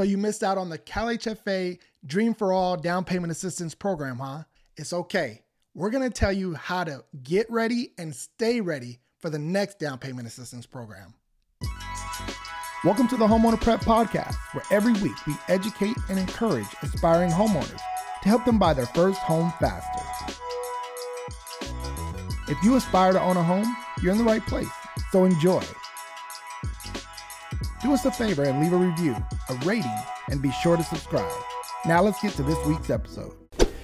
So you missed out on the CalHFA Dream for All down payment assistance program, huh? It's okay. We're going to tell you how to get ready and stay ready for the next down payment assistance program. Welcome to the Homeowner Prep Podcast, where every week we educate and encourage aspiring homeowners to help them buy their first home faster. If you aspire to own a home, you're in the right place, so enjoy. Do us a favor and leave a review, a rating, and be sure to subscribe. Now let's get to this week's episode.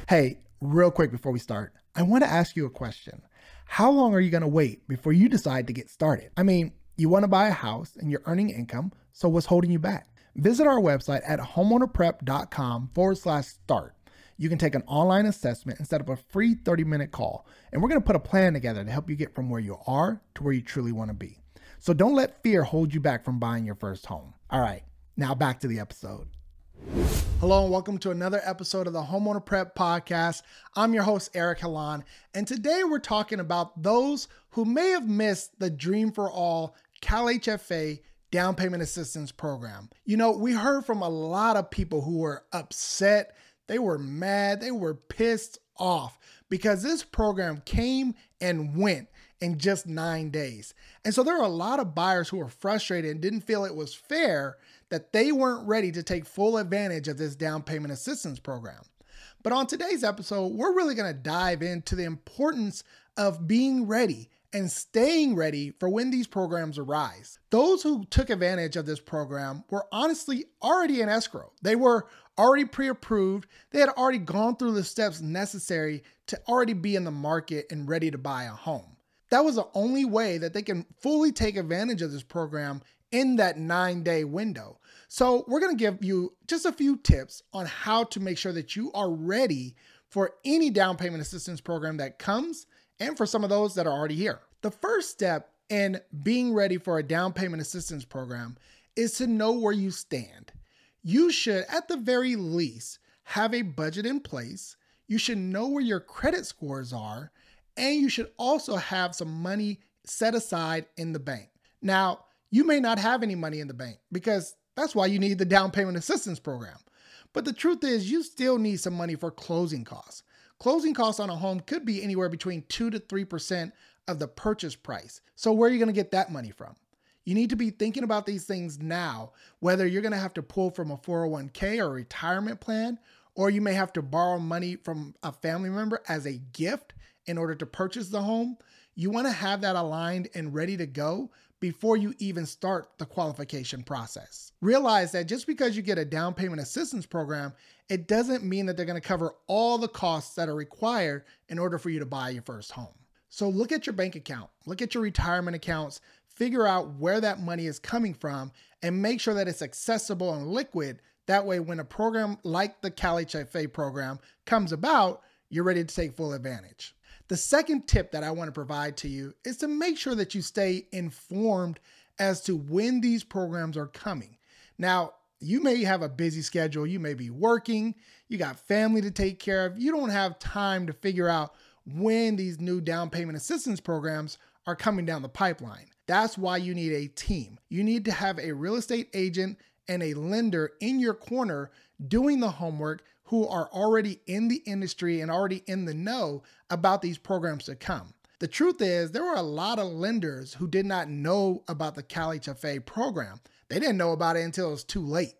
Hey, real quick before we start, I want to ask you a question. How long are you going to wait before you decide to get started? I mean, you want to buy a house and you're earning income, so what's holding you back? Visit our website at homeownerprep.com forward slash start. You can take an online assessment instead of a free 30 minute call, and we're going to put a plan together to help you get from where you are to where you truly want to be. So don't let fear hold you back from buying your first home. All right, now back to the episode. Hello and welcome to another episode of the Homeowner Prep Podcast. I'm your host, Eric Halan, and today we're talking about those who may have missed the Dream for All CalHFA down payment assistance program. You know, we heard from a lot of people who were upset, they were mad, they were pissed off because this program came and went in just nine days. And so there are a lot of buyers who were frustrated and didn't feel it was fair that they weren't ready to take full advantage of this down payment assistance program. But on today's episode, we're really going to dive into the importance of being ready and staying ready for when these programs arise. Those who took advantage of this program were honestly already in escrow. They were already pre approved, they had already gone through the steps necessary to already be in the market and ready to buy a home. That was the only way that they can fully take advantage of this program in that nine day window. So, we're gonna give you just a few tips on how to make sure that you are ready for any down payment assistance program that comes and for some of those that are already here. The first step in being ready for a down payment assistance program is to know where you stand. You should, at the very least, have a budget in place. You should know where your credit scores are, and you should also have some money set aside in the bank. Now, you may not have any money in the bank because that's why you need the down payment assistance program. But the truth is, you still need some money for closing costs. Closing costs on a home could be anywhere between 2 to 3% of the purchase price. So, where are you going to get that money from? You need to be thinking about these things now, whether you're going to have to pull from a 401k or retirement plan, or you may have to borrow money from a family member as a gift in order to purchase the home. You want to have that aligned and ready to go before you even start the qualification process. Realize that just because you get a down payment assistance program, it doesn't mean that they're going to cover all the costs that are required in order for you to buy your first home. So look at your bank account, look at your retirement accounts, figure out where that money is coming from, and make sure that it's accessible and liquid. That way, when a program like the CalHFA program comes about, you're ready to take full advantage. The second tip that I want to provide to you is to make sure that you stay informed as to when these programs are coming. Now, you may have a busy schedule, you may be working, you got family to take care of, you don't have time to figure out when these new down payment assistance programs are coming down the pipeline. That's why you need a team. You need to have a real estate agent and a lender in your corner doing the homework who are already in the industry and already in the know about these programs to come. The truth is, there were a lot of lenders who did not know about the Cali CalHFA program. They didn't know about it until it was too late.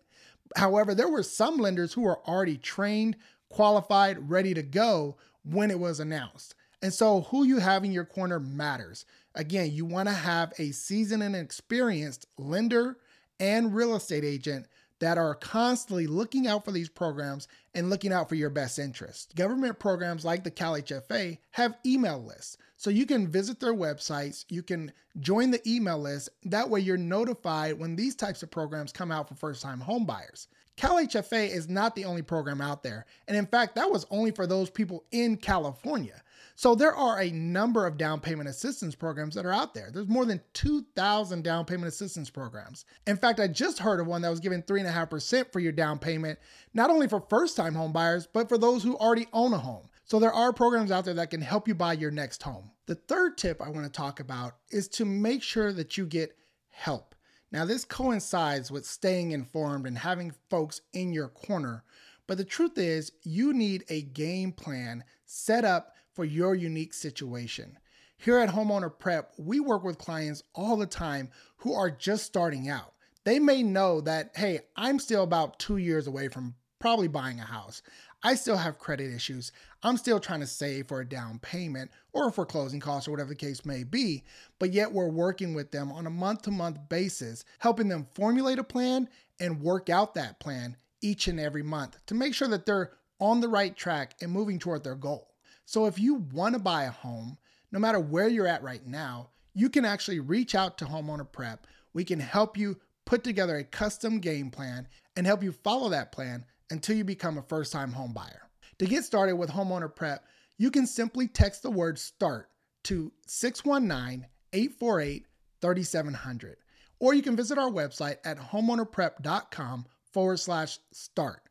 However, there were some lenders who were already trained, qualified, ready to go when it was announced. And so, who you have in your corner matters. Again, you want to have a seasoned and experienced lender and real estate agent that are constantly looking out for these programs and looking out for your best interest. Government programs like the CalHFA have email lists. So you can visit their websites, you can join the email list. That way you're notified when these types of programs come out for first-time homebuyers. CalHFA is not the only program out there. And in fact, that was only for those people in California. So there are a number of down payment assistance programs that are out there. There's more than 2,000 down payment assistance programs. In fact, I just heard of one that was giving 3.5% for your down payment, not only for first time home buyers, but for those who already own a home. So there are programs out there that can help you buy your next home. The third tip I want to talk about is to make sure that you get help. Now, this coincides with staying informed and having folks in your corner, but the truth is, you need a game plan set up for your unique situation. Here at Homeowner Prep, we work with clients all the time who are just starting out. They may know that, hey, I'm still about two years away from probably buying a house. I still have credit issues. I'm still trying to save for a down payment or for closing costs or whatever the case may be. But yet we're working with them on a month to month basis, helping them formulate a plan and work out that plan each and every month to make sure that they're on the right track and moving toward their goal. So if you want to buy a home, no matter where you're at right now, you can actually reach out to Homeowner Prep. We can help you put together a custom game plan and help you follow that plan until you become a first time home buyer. To get started with Homeowner Prep, you can simply text the word START to 619 848 3700. Or you can visit our website at homeownerprep.com forward slash start.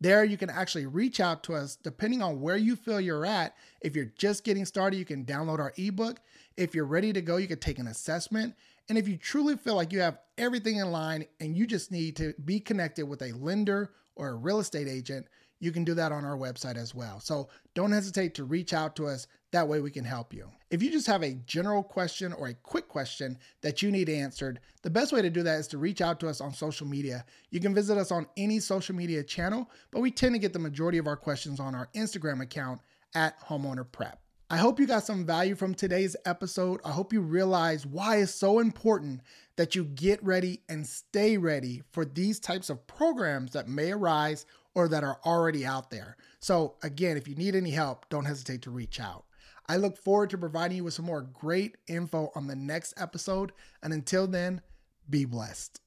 There, you can actually reach out to us depending on where you feel you're at. If you're just getting started, you can download our ebook. If you're ready to go, you can take an assessment. And if you truly feel like you have everything in line and you just need to be connected with a lender or a real estate agent, you can do that on our website as well. So don't hesitate to reach out to us. That way we can help you. If you just have a general question or a quick question that you need answered, the best way to do that is to reach out to us on social media. You can visit us on any social media channel, but we tend to get the majority of our questions on our Instagram account at Homeowner Prep. I hope you got some value from today's episode. I hope you realize why it's so important that you get ready and stay ready for these types of programs that may arise or that are already out there. So, again, if you need any help, don't hesitate to reach out. I look forward to providing you with some more great info on the next episode. And until then, be blessed.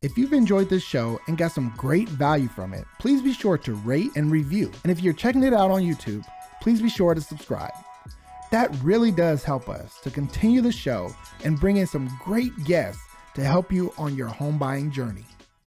If you've enjoyed this show and got some great value from it, please be sure to rate and review. And if you're checking it out on YouTube, please be sure to subscribe. That really does help us to continue the show and bring in some great guests to help you on your home buying journey.